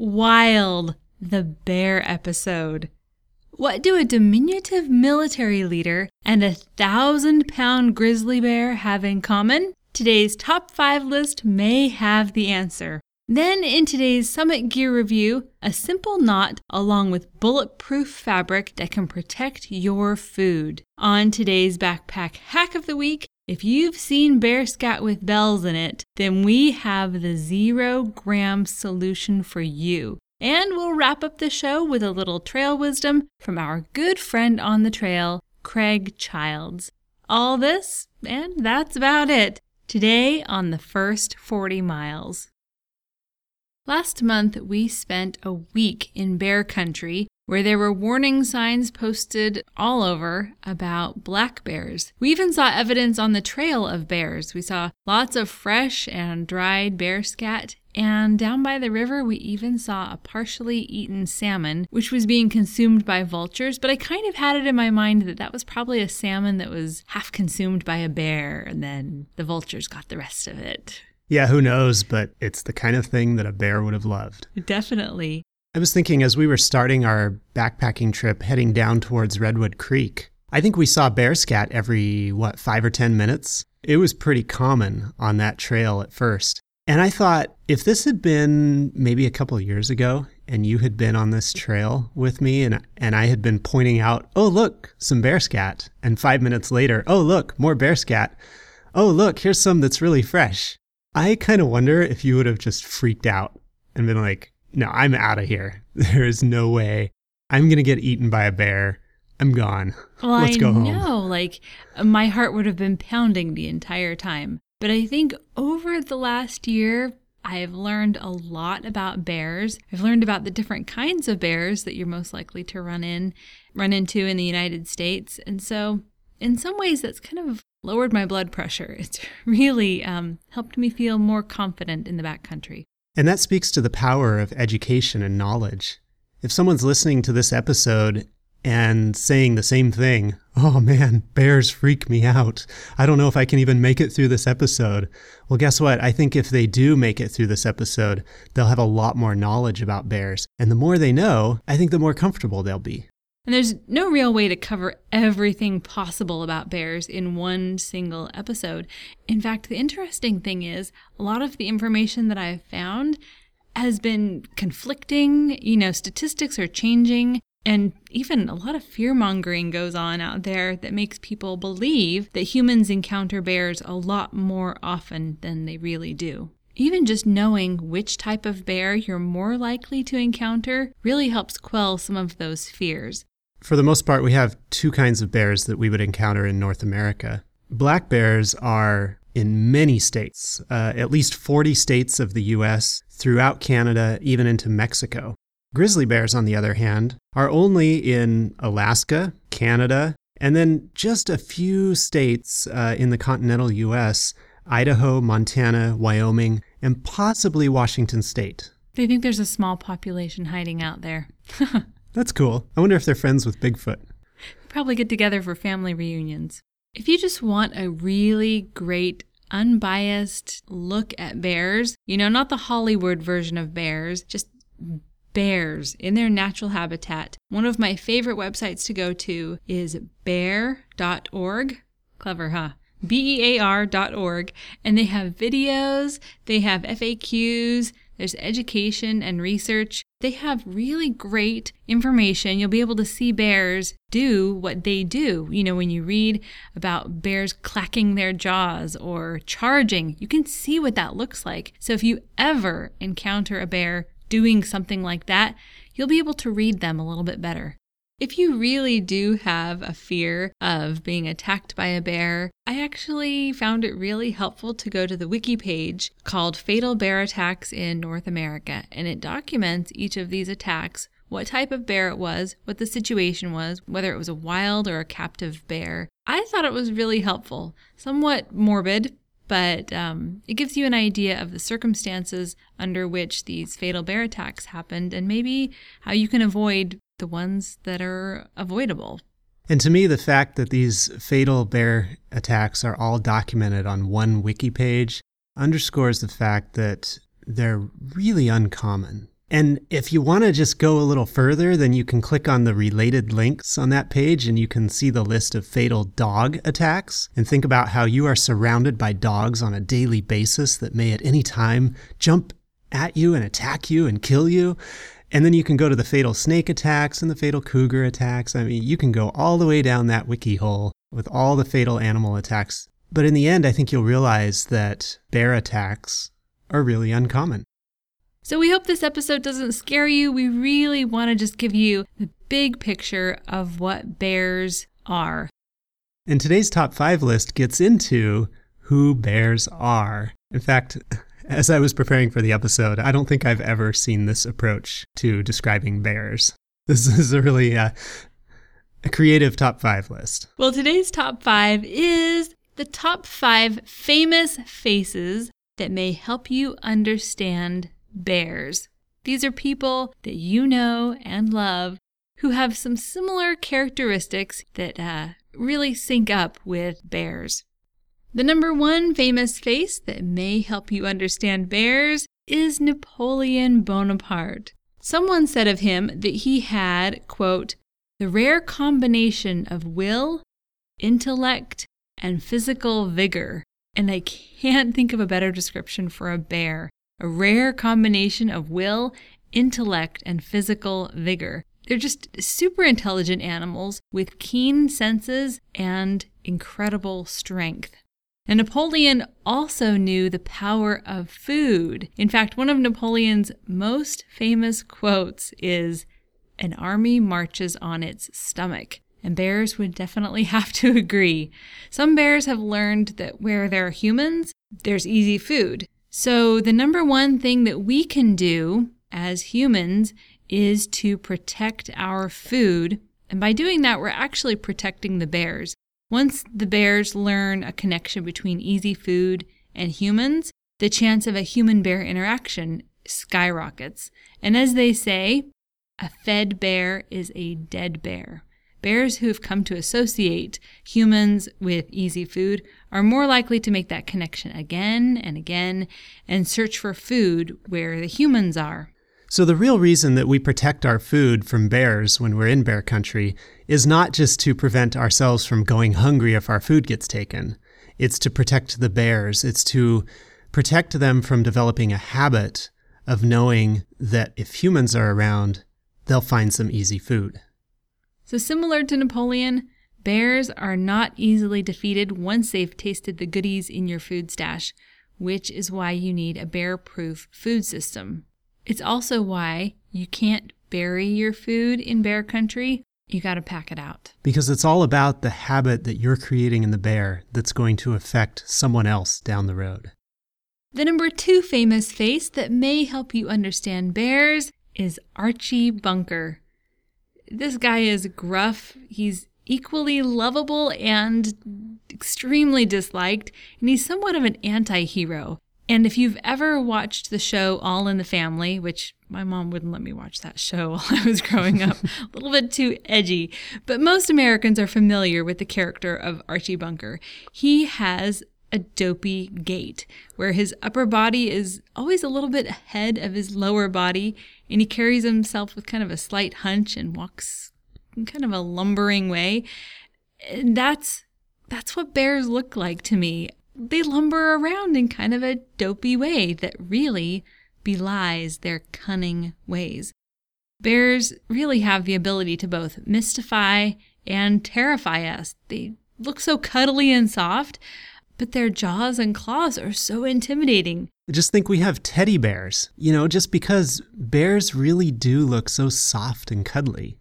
Wild, the bear episode. What do a diminutive military leader and a thousand pound grizzly bear have in common? Today's top five list may have the answer. Then, in today's Summit Gear Review, a simple knot along with bulletproof fabric that can protect your food. On today's Backpack Hack of the Week, if you've seen bear scat with bells in it, then we have the zero gram solution for you. And we'll wrap up the show with a little trail wisdom from our good friend on the trail, Craig Childs. All this, and that's about it, today on the first 40 miles. Last month, we spent a week in bear country where there were warning signs posted all over about black bears. We even saw evidence on the trail of bears. We saw lots of fresh and dried bear scat. And down by the river, we even saw a partially eaten salmon, which was being consumed by vultures. But I kind of had it in my mind that that was probably a salmon that was half consumed by a bear, and then the vultures got the rest of it. Yeah, who knows, but it's the kind of thing that a bear would have loved. Definitely. I was thinking as we were starting our backpacking trip heading down towards Redwood Creek, I think we saw bear scat every, what, five or 10 minutes? It was pretty common on that trail at first. And I thought if this had been maybe a couple years ago and you had been on this trail with me and, and I had been pointing out, oh, look, some bear scat. And five minutes later, oh, look, more bear scat. Oh, look, here's some that's really fresh. I kind of wonder if you would have just freaked out and been like, no, I'm out of here. There is no way. I'm going to get eaten by a bear. I'm gone. Well, Let's I go home. know, like my heart would have been pounding the entire time. But I think over the last year, I've learned a lot about bears. I've learned about the different kinds of bears that you're most likely to run in, run into in the United States. And so, in some ways, that's kind of lowered my blood pressure. It's really um, helped me feel more confident in the backcountry. And that speaks to the power of education and knowledge. If someone's listening to this episode and saying the same thing, oh man, bears freak me out. I don't know if I can even make it through this episode. Well, guess what? I think if they do make it through this episode, they'll have a lot more knowledge about bears. And the more they know, I think the more comfortable they'll be. And there's no real way to cover everything possible about bears in one single episode. In fact, the interesting thing is a lot of the information that I've found has been conflicting. You know, statistics are changing. And even a lot of fear mongering goes on out there that makes people believe that humans encounter bears a lot more often than they really do. Even just knowing which type of bear you're more likely to encounter really helps quell some of those fears. For the most part, we have two kinds of bears that we would encounter in North America. Black bears are in many states, uh, at least 40 states of the US, throughout Canada, even into Mexico. Grizzly bears, on the other hand, are only in Alaska, Canada, and then just a few states uh, in the continental US Idaho, Montana, Wyoming, and possibly Washington state. They think there's a small population hiding out there. That's cool. I wonder if they're friends with Bigfoot. Probably get together for family reunions. If you just want a really great, unbiased look at bears, you know, not the Hollywood version of bears, just bears in their natural habitat, one of my favorite websites to go to is bear.org. Clever, huh? B-E-A-R.org. And they have videos, they have FAQs, there's education and research. They have really great information. You'll be able to see bears do what they do. You know, when you read about bears clacking their jaws or charging, you can see what that looks like. So if you ever encounter a bear doing something like that, you'll be able to read them a little bit better. If you really do have a fear of being attacked by a bear, I actually found it really helpful to go to the wiki page called Fatal Bear Attacks in North America, and it documents each of these attacks, what type of bear it was, what the situation was, whether it was a wild or a captive bear. I thought it was really helpful, somewhat morbid, but um, it gives you an idea of the circumstances under which these fatal bear attacks happened and maybe how you can avoid the ones that are avoidable. And to me, the fact that these fatal bear attacks are all documented on one wiki page underscores the fact that they're really uncommon. And if you want to just go a little further, then you can click on the related links on that page and you can see the list of fatal dog attacks and think about how you are surrounded by dogs on a daily basis that may at any time jump at you and attack you and kill you. And then you can go to the fatal snake attacks and the fatal cougar attacks. I mean, you can go all the way down that wiki hole with all the fatal animal attacks. But in the end, I think you'll realize that bear attacks are really uncommon. So we hope this episode doesn't scare you. We really want to just give you the big picture of what bears are. And today's top five list gets into who bears are. In fact, as I was preparing for the episode, I don't think I've ever seen this approach to describing bears. This is a really uh, a creative top five list. Well, today's top five is the top five famous faces that may help you understand bears. These are people that you know and love who have some similar characteristics that uh, really sync up with bears. The number one famous face that may help you understand bears is Napoleon Bonaparte. Someone said of him that he had, quote, the rare combination of will, intellect, and physical vigor. And I can't think of a better description for a bear. A rare combination of will, intellect, and physical vigor. They're just super intelligent animals with keen senses and incredible strength. And Napoleon also knew the power of food. In fact, one of Napoleon's most famous quotes is An army marches on its stomach. And bears would definitely have to agree. Some bears have learned that where there are humans, there's easy food. So, the number one thing that we can do as humans is to protect our food. And by doing that, we're actually protecting the bears. Once the bears learn a connection between easy food and humans, the chance of a human bear interaction skyrockets. And as they say, a fed bear is a dead bear. Bears who have come to associate humans with easy food are more likely to make that connection again and again and search for food where the humans are. So, the real reason that we protect our food from bears when we're in bear country is not just to prevent ourselves from going hungry if our food gets taken. It's to protect the bears. It's to protect them from developing a habit of knowing that if humans are around, they'll find some easy food. So, similar to Napoleon, bears are not easily defeated once they've tasted the goodies in your food stash, which is why you need a bear proof food system. It's also why you can't bury your food in bear country. You got to pack it out. Because it's all about the habit that you're creating in the bear that's going to affect someone else down the road. The number two famous face that may help you understand bears is Archie Bunker. This guy is gruff. He's equally lovable and extremely disliked, and he's somewhat of an anti hero. And if you've ever watched the show All in the Family, which my mom wouldn't let me watch that show while I was growing up, a little bit too edgy, but most Americans are familiar with the character of Archie Bunker. He has a dopey gait where his upper body is always a little bit ahead of his lower body and he carries himself with kind of a slight hunch and walks in kind of a lumbering way. And that's that's what bears look like to me they lumber around in kind of a dopey way that really belies their cunning ways. Bears really have the ability to both mystify and terrify us. They look so cuddly and soft, but their jaws and claws are so intimidating. Just think we have teddy bears. You know, just because bears really do look so soft and cuddly.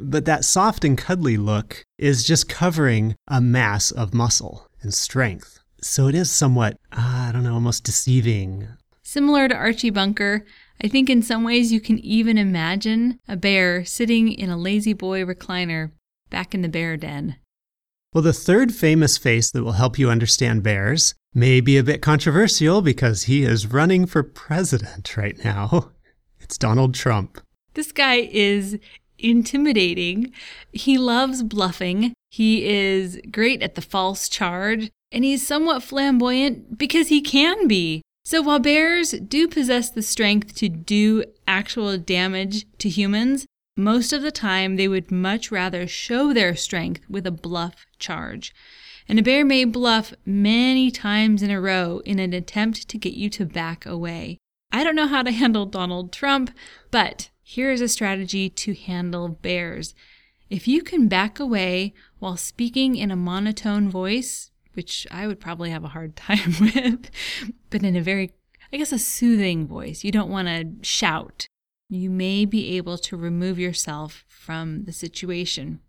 But that soft and cuddly look is just covering a mass of muscle and strength. So it is somewhat, uh, I don't know, almost deceiving. Similar to Archie Bunker, I think in some ways you can even imagine a bear sitting in a La-Z-Boy recliner back in the bear den. Well, the third famous face that will help you understand bears may be a bit controversial because he is running for president right now. It's Donald Trump. This guy is intimidating. He loves bluffing. He is great at the false charge, and he's somewhat flamboyant because he can be. So while bears do possess the strength to do actual damage to humans, most of the time they would much rather show their strength with a bluff charge. And a bear may bluff many times in a row in an attempt to get you to back away. I don't know how to handle Donald Trump, but here is a strategy to handle bears. If you can back away while speaking in a monotone voice, which I would probably have a hard time with, but in a very, I guess, a soothing voice, you don't want to shout, you may be able to remove yourself from the situation.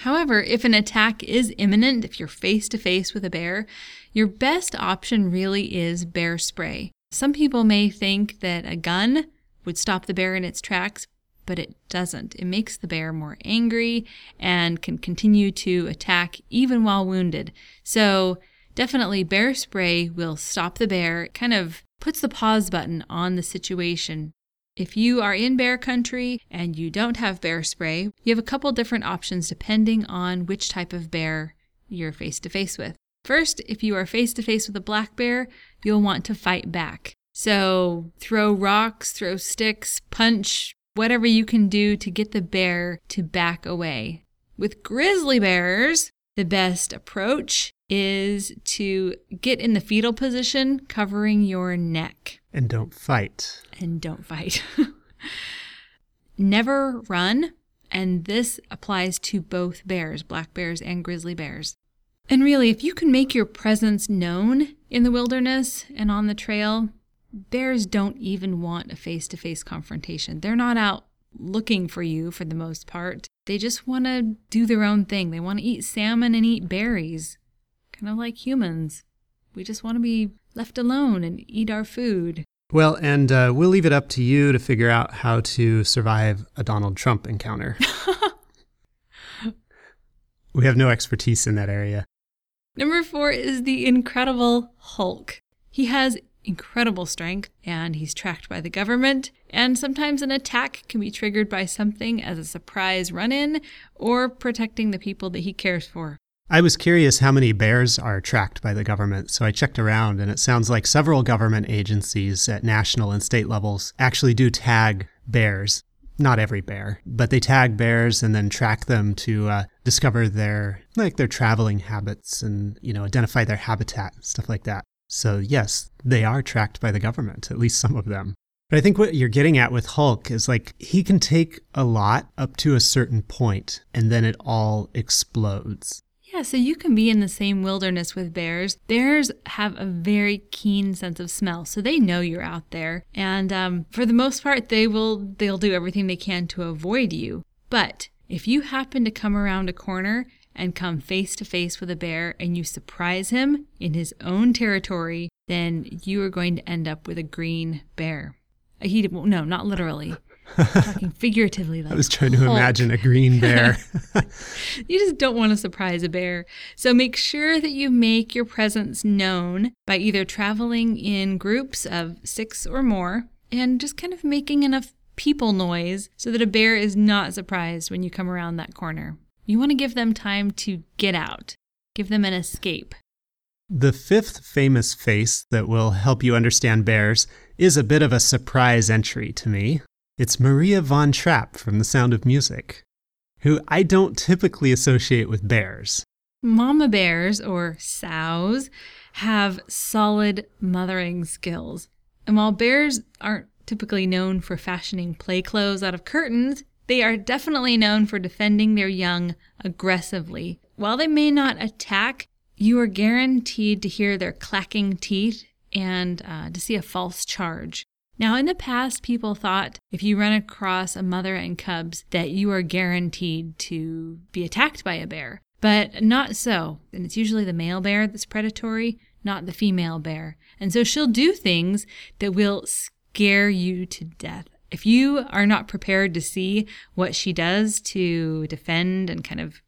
However, if an attack is imminent, if you're face to face with a bear, your best option really is bear spray. Some people may think that a gun would stop the bear in its tracks, but it doesn't. It makes the bear more angry and can continue to attack even while wounded. So, definitely, bear spray will stop the bear. It kind of puts the pause button on the situation. If you are in bear country and you don't have bear spray, you have a couple different options depending on which type of bear you're face to face with. First, if you are face to face with a black bear, you'll want to fight back. So throw rocks, throw sticks, punch, whatever you can do to get the bear to back away. With grizzly bears, the best approach is to get in the fetal position, covering your neck. And don't fight. And don't fight. Never run. And this applies to both bears, black bears and grizzly bears. And really, if you can make your presence known in the wilderness and on the trail, bears don't even want a face to face confrontation. They're not out looking for you for the most part. They just want to do their own thing. They want to eat salmon and eat berries kind of like humans. We just want to be left alone and eat our food. Well, and uh, we'll leave it up to you to figure out how to survive a Donald Trump encounter. we have no expertise in that area. Number four is the incredible Hulk. He has incredible strength and he's tracked by the government. And sometimes an attack can be triggered by something as a surprise run in or protecting the people that he cares for. I was curious how many bears are tracked by the government, so I checked around, and it sounds like several government agencies at national and state levels actually do tag bears. Not every bear, but they tag bears and then track them to uh, discover their like their traveling habits and you know identify their habitat and stuff like that. So yes, they are tracked by the government, at least some of them. But I think what you're getting at with Hulk is like he can take a lot up to a certain point and then it all explodes. Yeah, so you can be in the same wilderness with bears. Bears have a very keen sense of smell, so they know you're out there. And um, for the most part, they will they'll do everything they can to avoid you. But if you happen to come around a corner and come face to face with a bear and you surprise him in his own territory, then you are going to end up with a green bear. He no, not literally. talking figuratively like I was trying to Hulk. imagine a green bear. you just don't want to surprise a bear. So make sure that you make your presence known by either traveling in groups of 6 or more and just kind of making enough people noise so that a bear is not surprised when you come around that corner. You want to give them time to get out. Give them an escape. The fifth famous face that will help you understand bears is a bit of a surprise entry to me. It's Maria von Trapp from The Sound of Music, who I don't typically associate with bears. Mama bears, or sows, have solid mothering skills. And while bears aren't typically known for fashioning play clothes out of curtains, they are definitely known for defending their young aggressively. While they may not attack, you are guaranteed to hear their clacking teeth and uh, to see a false charge. Now, in the past, people thought if you run across a mother and cubs that you are guaranteed to be attacked by a bear, but not so. And it's usually the male bear that's predatory, not the female bear. And so she'll do things that will scare you to death. If you are not prepared to see what she does to defend and kind of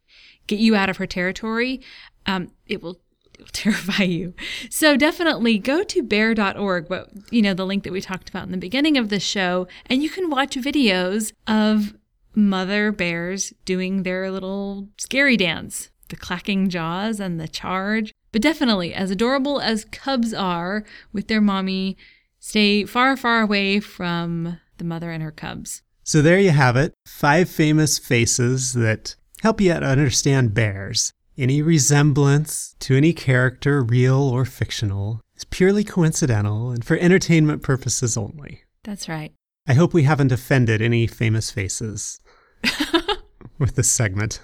get you out of her territory, um, it will terrify you. So definitely go to bear.org, but you know, the link that we talked about in the beginning of the show, and you can watch videos of mother bears doing their little scary dance, the clacking jaws and the charge. But definitely, as adorable as cubs are with their mommy, stay far, far away from the mother and her cubs. So there you have it five famous faces that help you understand bears. Any resemblance to any character, real or fictional, is purely coincidental and for entertainment purposes only. That's right. I hope we haven't offended any famous faces with this segment.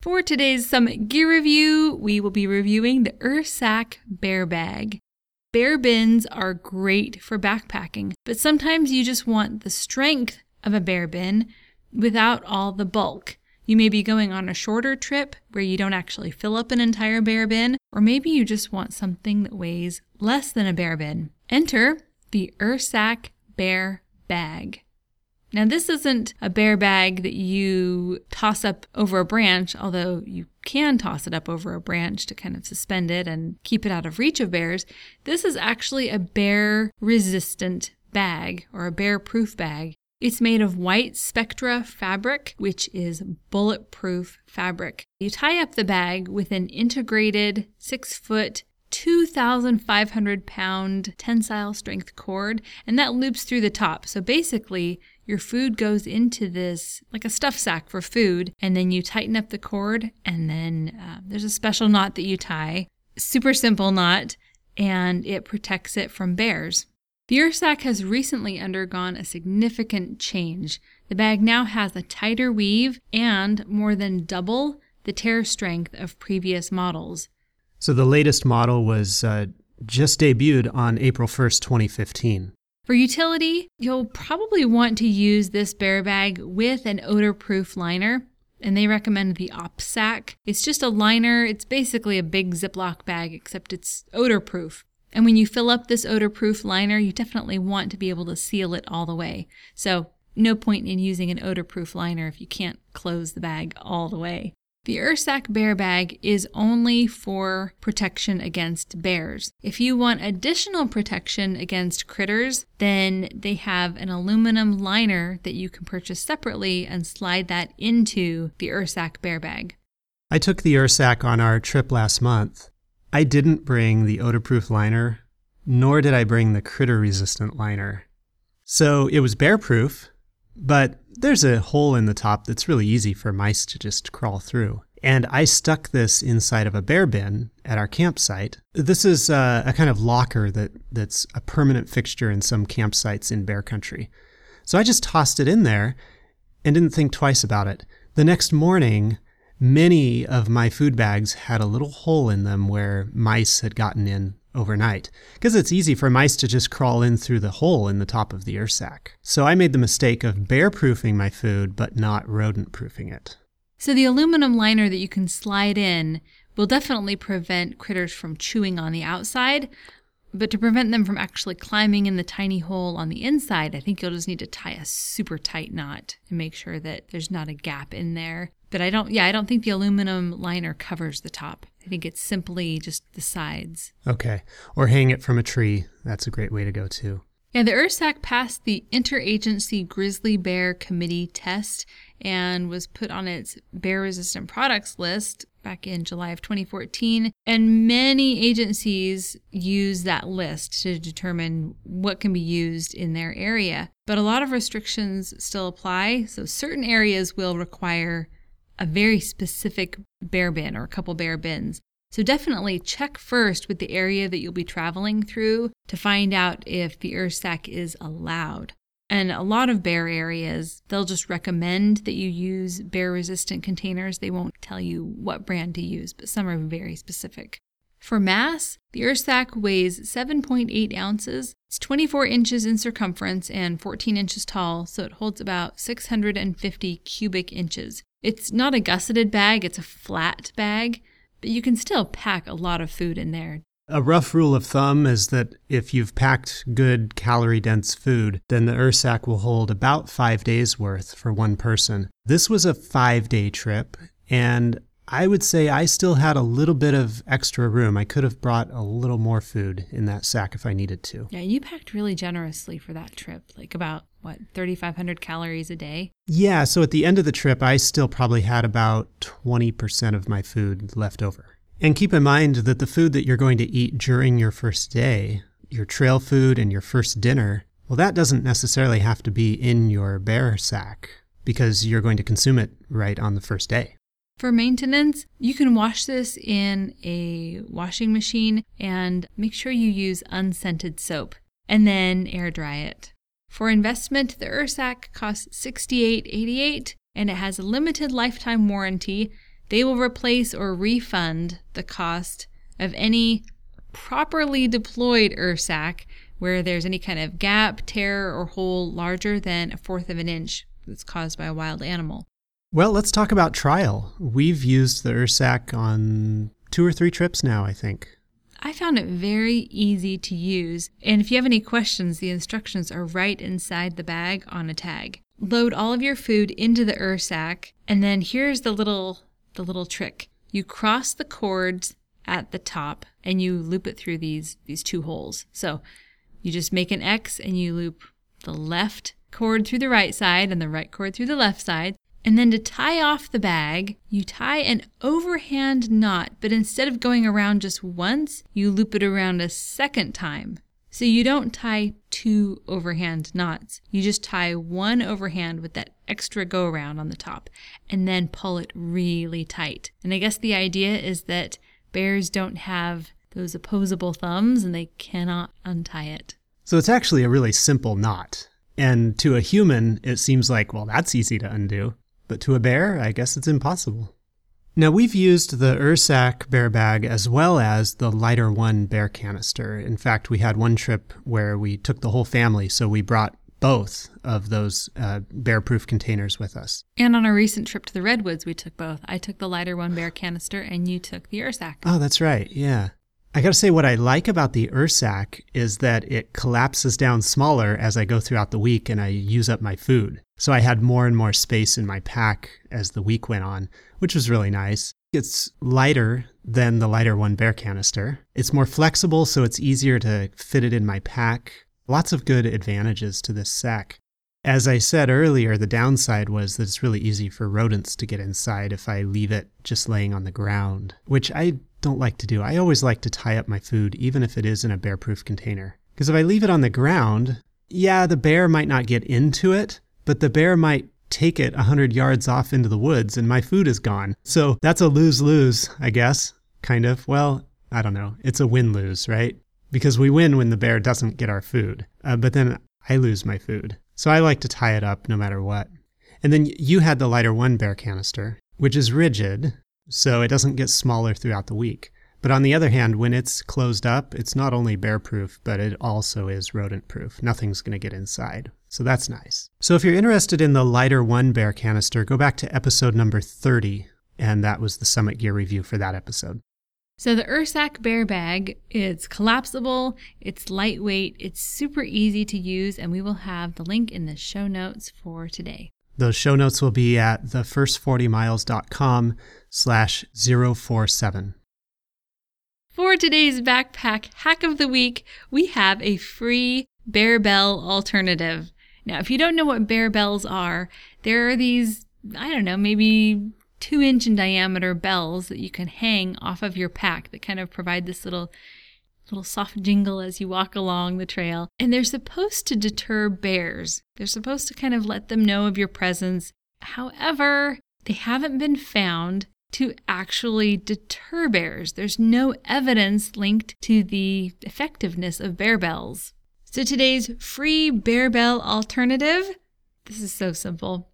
For today's Summit Gear Review, we will be reviewing the Ursack Bear Bag. Bear bins are great for backpacking, but sometimes you just want the strength of a bear bin without all the bulk. You may be going on a shorter trip where you don't actually fill up an entire bear bin, or maybe you just want something that weighs less than a bear bin. Enter the Ursack Bear Bag. Now, this isn't a bear bag that you toss up over a branch, although you can toss it up over a branch to kind of suspend it and keep it out of reach of bears. This is actually a bear resistant bag or a bear proof bag. It's made of white Spectra fabric, which is bulletproof fabric. You tie up the bag with an integrated six foot 2,500 pound tensile strength cord, and that loops through the top. So basically, your food goes into this like a stuff sack for food, and then you tighten up the cord, and then uh, there's a special knot that you tie. Super simple knot, and it protects it from bears. The Ursack has recently undergone a significant change. The bag now has a tighter weave and more than double the tear strength of previous models. So the latest model was uh, just debuted on April 1st, 2015. For utility, you'll probably want to use this bear bag with an odor-proof liner, and they recommend the Opsak. It's just a liner. It's basically a big Ziploc bag, except it's odor-proof. And when you fill up this odor-proof liner, you definitely want to be able to seal it all the way. So no point in using an odor-proof liner if you can't close the bag all the way. The Ursack Bear Bag is only for protection against bears. If you want additional protection against critters, then they have an aluminum liner that you can purchase separately and slide that into the Ursack Bear Bag. I took the Ursack on our trip last month. I didn't bring the odor-proof liner, nor did I bring the critter-resistant liner. So it was bear-proof, but there's a hole in the top that's really easy for mice to just crawl through. And I stuck this inside of a bear bin at our campsite. This is a, a kind of locker that, that's a permanent fixture in some campsites in bear country. So I just tossed it in there and didn't think twice about it. The next morning, Many of my food bags had a little hole in them where mice had gotten in overnight, because it's easy for mice to just crawl in through the hole in the top of the Ursack. So I made the mistake of bear proofing my food, but not rodent proofing it. So the aluminum liner that you can slide in will definitely prevent critters from chewing on the outside, but to prevent them from actually climbing in the tiny hole on the inside, I think you'll just need to tie a super tight knot and make sure that there's not a gap in there. But I don't, yeah, I don't think the aluminum liner covers the top. I think it's simply just the sides. Okay. Or hang it from a tree. That's a great way to go too. Yeah, the Ursack passed the Interagency Grizzly Bear Committee test and was put on its bear resistant products list back in July of 2014. And many agencies use that list to determine what can be used in their area. But a lot of restrictions still apply. So certain areas will require a very specific bear bin or a couple bear bins. So definitely check first with the area that you'll be traveling through to find out if the Ursack is allowed. And a lot of bear areas, they'll just recommend that you use bear resistant containers. They won't tell you what brand to use, but some are very specific. For mass, the Ursack weighs 7.8 ounces. It's 24 inches in circumference and 14 inches tall, so it holds about 650 cubic inches. It's not a gusseted bag, it's a flat bag, but you can still pack a lot of food in there. A rough rule of thumb is that if you've packed good calorie dense food, then the Ursack will hold about five days worth for one person. This was a five day trip, and I would say I still had a little bit of extra room. I could have brought a little more food in that sack if I needed to. Yeah, you packed really generously for that trip, like about what, 3,500 calories a day? Yeah, so at the end of the trip, I still probably had about 20% of my food left over. And keep in mind that the food that you're going to eat during your first day, your trail food and your first dinner, well, that doesn't necessarily have to be in your bear sack because you're going to consume it right on the first day. For maintenance, you can wash this in a washing machine and make sure you use unscented soap and then air dry it. For investment, the Ursack costs $68.88 and it has a limited lifetime warranty. They will replace or refund the cost of any properly deployed Ursack where there's any kind of gap, tear, or hole larger than a fourth of an inch that's caused by a wild animal. Well, let's talk about trial. We've used the Ursack on two or three trips now, I think. I found it very easy to use, and if you have any questions, the instructions are right inside the bag on a tag. Load all of your food into the Ursack, and then here's the little the little trick. You cross the cords at the top and you loop it through these these two holes. So you just make an X and you loop the left cord through the right side and the right cord through the left side. And then to tie off the bag, you tie an overhand knot, but instead of going around just once, you loop it around a second time. So you don't tie two overhand knots. You just tie one overhand with that extra go around on the top and then pull it really tight. And I guess the idea is that bears don't have those opposable thumbs and they cannot untie it. So it's actually a really simple knot. And to a human, it seems like, well, that's easy to undo. But to a bear, I guess it's impossible. Now, we've used the Ursack bear bag as well as the Lighter One bear canister. In fact, we had one trip where we took the whole family, so we brought both of those uh, bear proof containers with us. And on a recent trip to the Redwoods, we took both. I took the Lighter One bear canister, and you took the Ursack. Oh, that's right. Yeah. I gotta say, what I like about the Ursack is that it collapses down smaller as I go throughout the week and I use up my food. So I had more and more space in my pack as the week went on, which was really nice. It's lighter than the lighter one bear canister. It's more flexible, so it's easier to fit it in my pack. Lots of good advantages to this sack. As I said earlier, the downside was that it's really easy for rodents to get inside if I leave it just laying on the ground, which I don't like to do. I always like to tie up my food, even if it is in a bear proof container. Because if I leave it on the ground, yeah, the bear might not get into it, but the bear might take it 100 yards off into the woods and my food is gone. So that's a lose lose, I guess. Kind of. Well, I don't know. It's a win lose, right? Because we win when the bear doesn't get our food, uh, but then I lose my food. So I like to tie it up no matter what. And then you had the lighter one bear canister, which is rigid, so it doesn't get smaller throughout the week. But on the other hand, when it's closed up, it's not only bear proof, but it also is rodent proof. Nothing's going to get inside. So that's nice. So if you're interested in the lighter one bear canister, go back to episode number 30, and that was the Summit Gear review for that episode. So the Ursack Bear Bag, it's collapsible, it's lightweight, it's super easy to use, and we will have the link in the show notes for today. Those show notes will be at thefirst40miles.com slash 047. For today's backpack hack of the week, we have a free bear bell alternative. Now, if you don't know what bear bells are, there are these, I don't know, maybe two inch in diameter bells that you can hang off of your pack that kind of provide this little little soft jingle as you walk along the trail. And they're supposed to deter bears. They're supposed to kind of let them know of your presence. However, they haven't been found to actually deter bears. There's no evidence linked to the effectiveness of bear bells. So today's free bear bell alternative, this is so simple.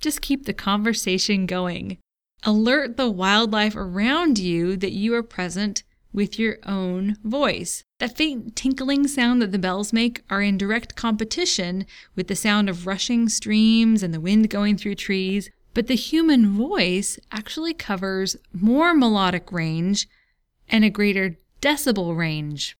Just keep the conversation going. Alert the wildlife around you that you are present with your own voice. That faint tinkling sound that the bells make are in direct competition with the sound of rushing streams and the wind going through trees, but the human voice actually covers more melodic range and a greater decibel range.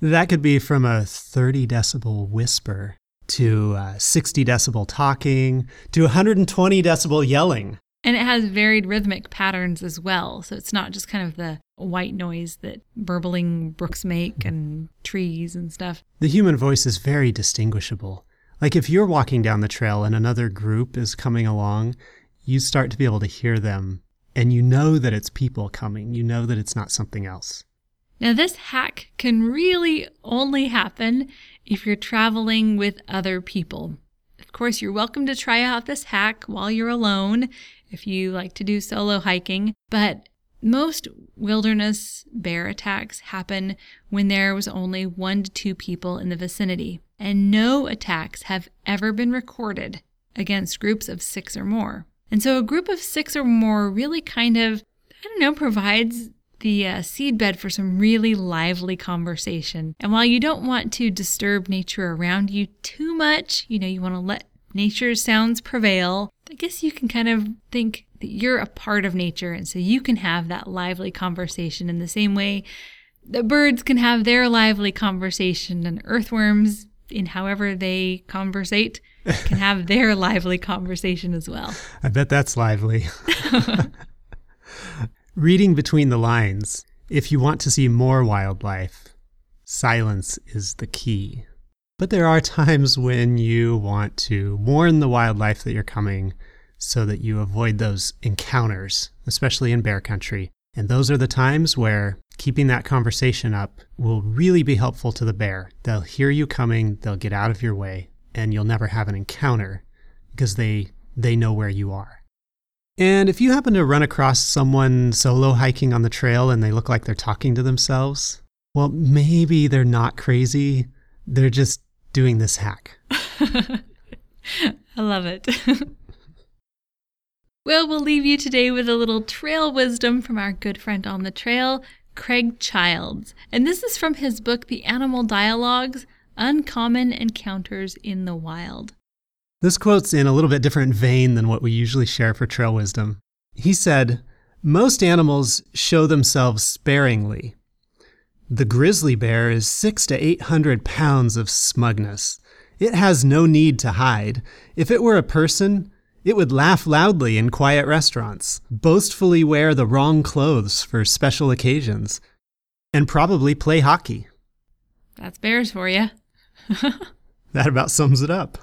That could be from a 30 decibel whisper to uh, 60 decibel talking to 120 decibel yelling. And it has varied rhythmic patterns as well. So it's not just kind of the white noise that burbling brooks make and trees and stuff. The human voice is very distinguishable. Like if you're walking down the trail and another group is coming along, you start to be able to hear them and you know that it's people coming. You know that it's not something else. Now, this hack can really only happen if you're traveling with other people. Of course, you're welcome to try out this hack while you're alone if you like to do solo hiking, but most wilderness bear attacks happen when there was only one to two people in the vicinity, and no attacks have ever been recorded against groups of six or more. And so a group of six or more really kind of, I don't know, provides the uh, seedbed for some really lively conversation. And while you don't want to disturb nature around you too much, you know, you want to let nature's sounds prevail, I guess you can kind of think that you're a part of nature. And so you can have that lively conversation in the same way that birds can have their lively conversation and earthworms in however they conversate can have their lively conversation as well. I bet that's lively. Reading between the lines, if you want to see more wildlife, silence is the key. But there are times when you want to warn the wildlife that you're coming so that you avoid those encounters, especially in bear country. And those are the times where keeping that conversation up will really be helpful to the bear. They'll hear you coming, they'll get out of your way, and you'll never have an encounter because they they know where you are. And if you happen to run across someone solo hiking on the trail and they look like they're talking to themselves, well, maybe they're not crazy. They're just doing this hack. I love it. well, we'll leave you today with a little trail wisdom from our good friend on the trail, Craig Childs. And this is from his book, The Animal Dialogues Uncommon Encounters in the Wild. This quote's in a little bit different vein than what we usually share for trail wisdom. He said, Most animals show themselves sparingly. The grizzly bear is six to eight hundred pounds of smugness. It has no need to hide. If it were a person, it would laugh loudly in quiet restaurants, boastfully wear the wrong clothes for special occasions, and probably play hockey. That's bears for you. that about sums it up.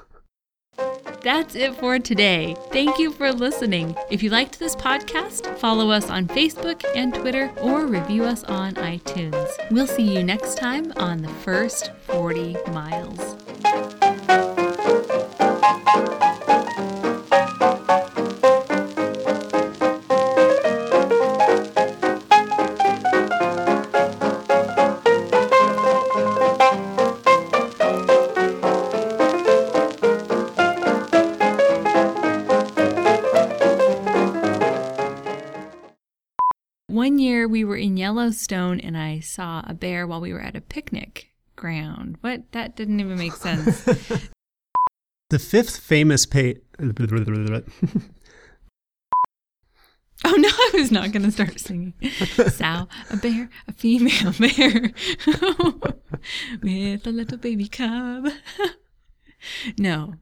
That's it for today. Thank you for listening. If you liked this podcast, follow us on Facebook and Twitter or review us on iTunes. We'll see you next time on the first 40 miles. In Yellowstone and I saw a bear while we were at a picnic ground. What? That didn't even make sense. the fifth famous pa- Oh no, I was not going to start singing. Sow, a bear, a female bear with a little baby cub. no,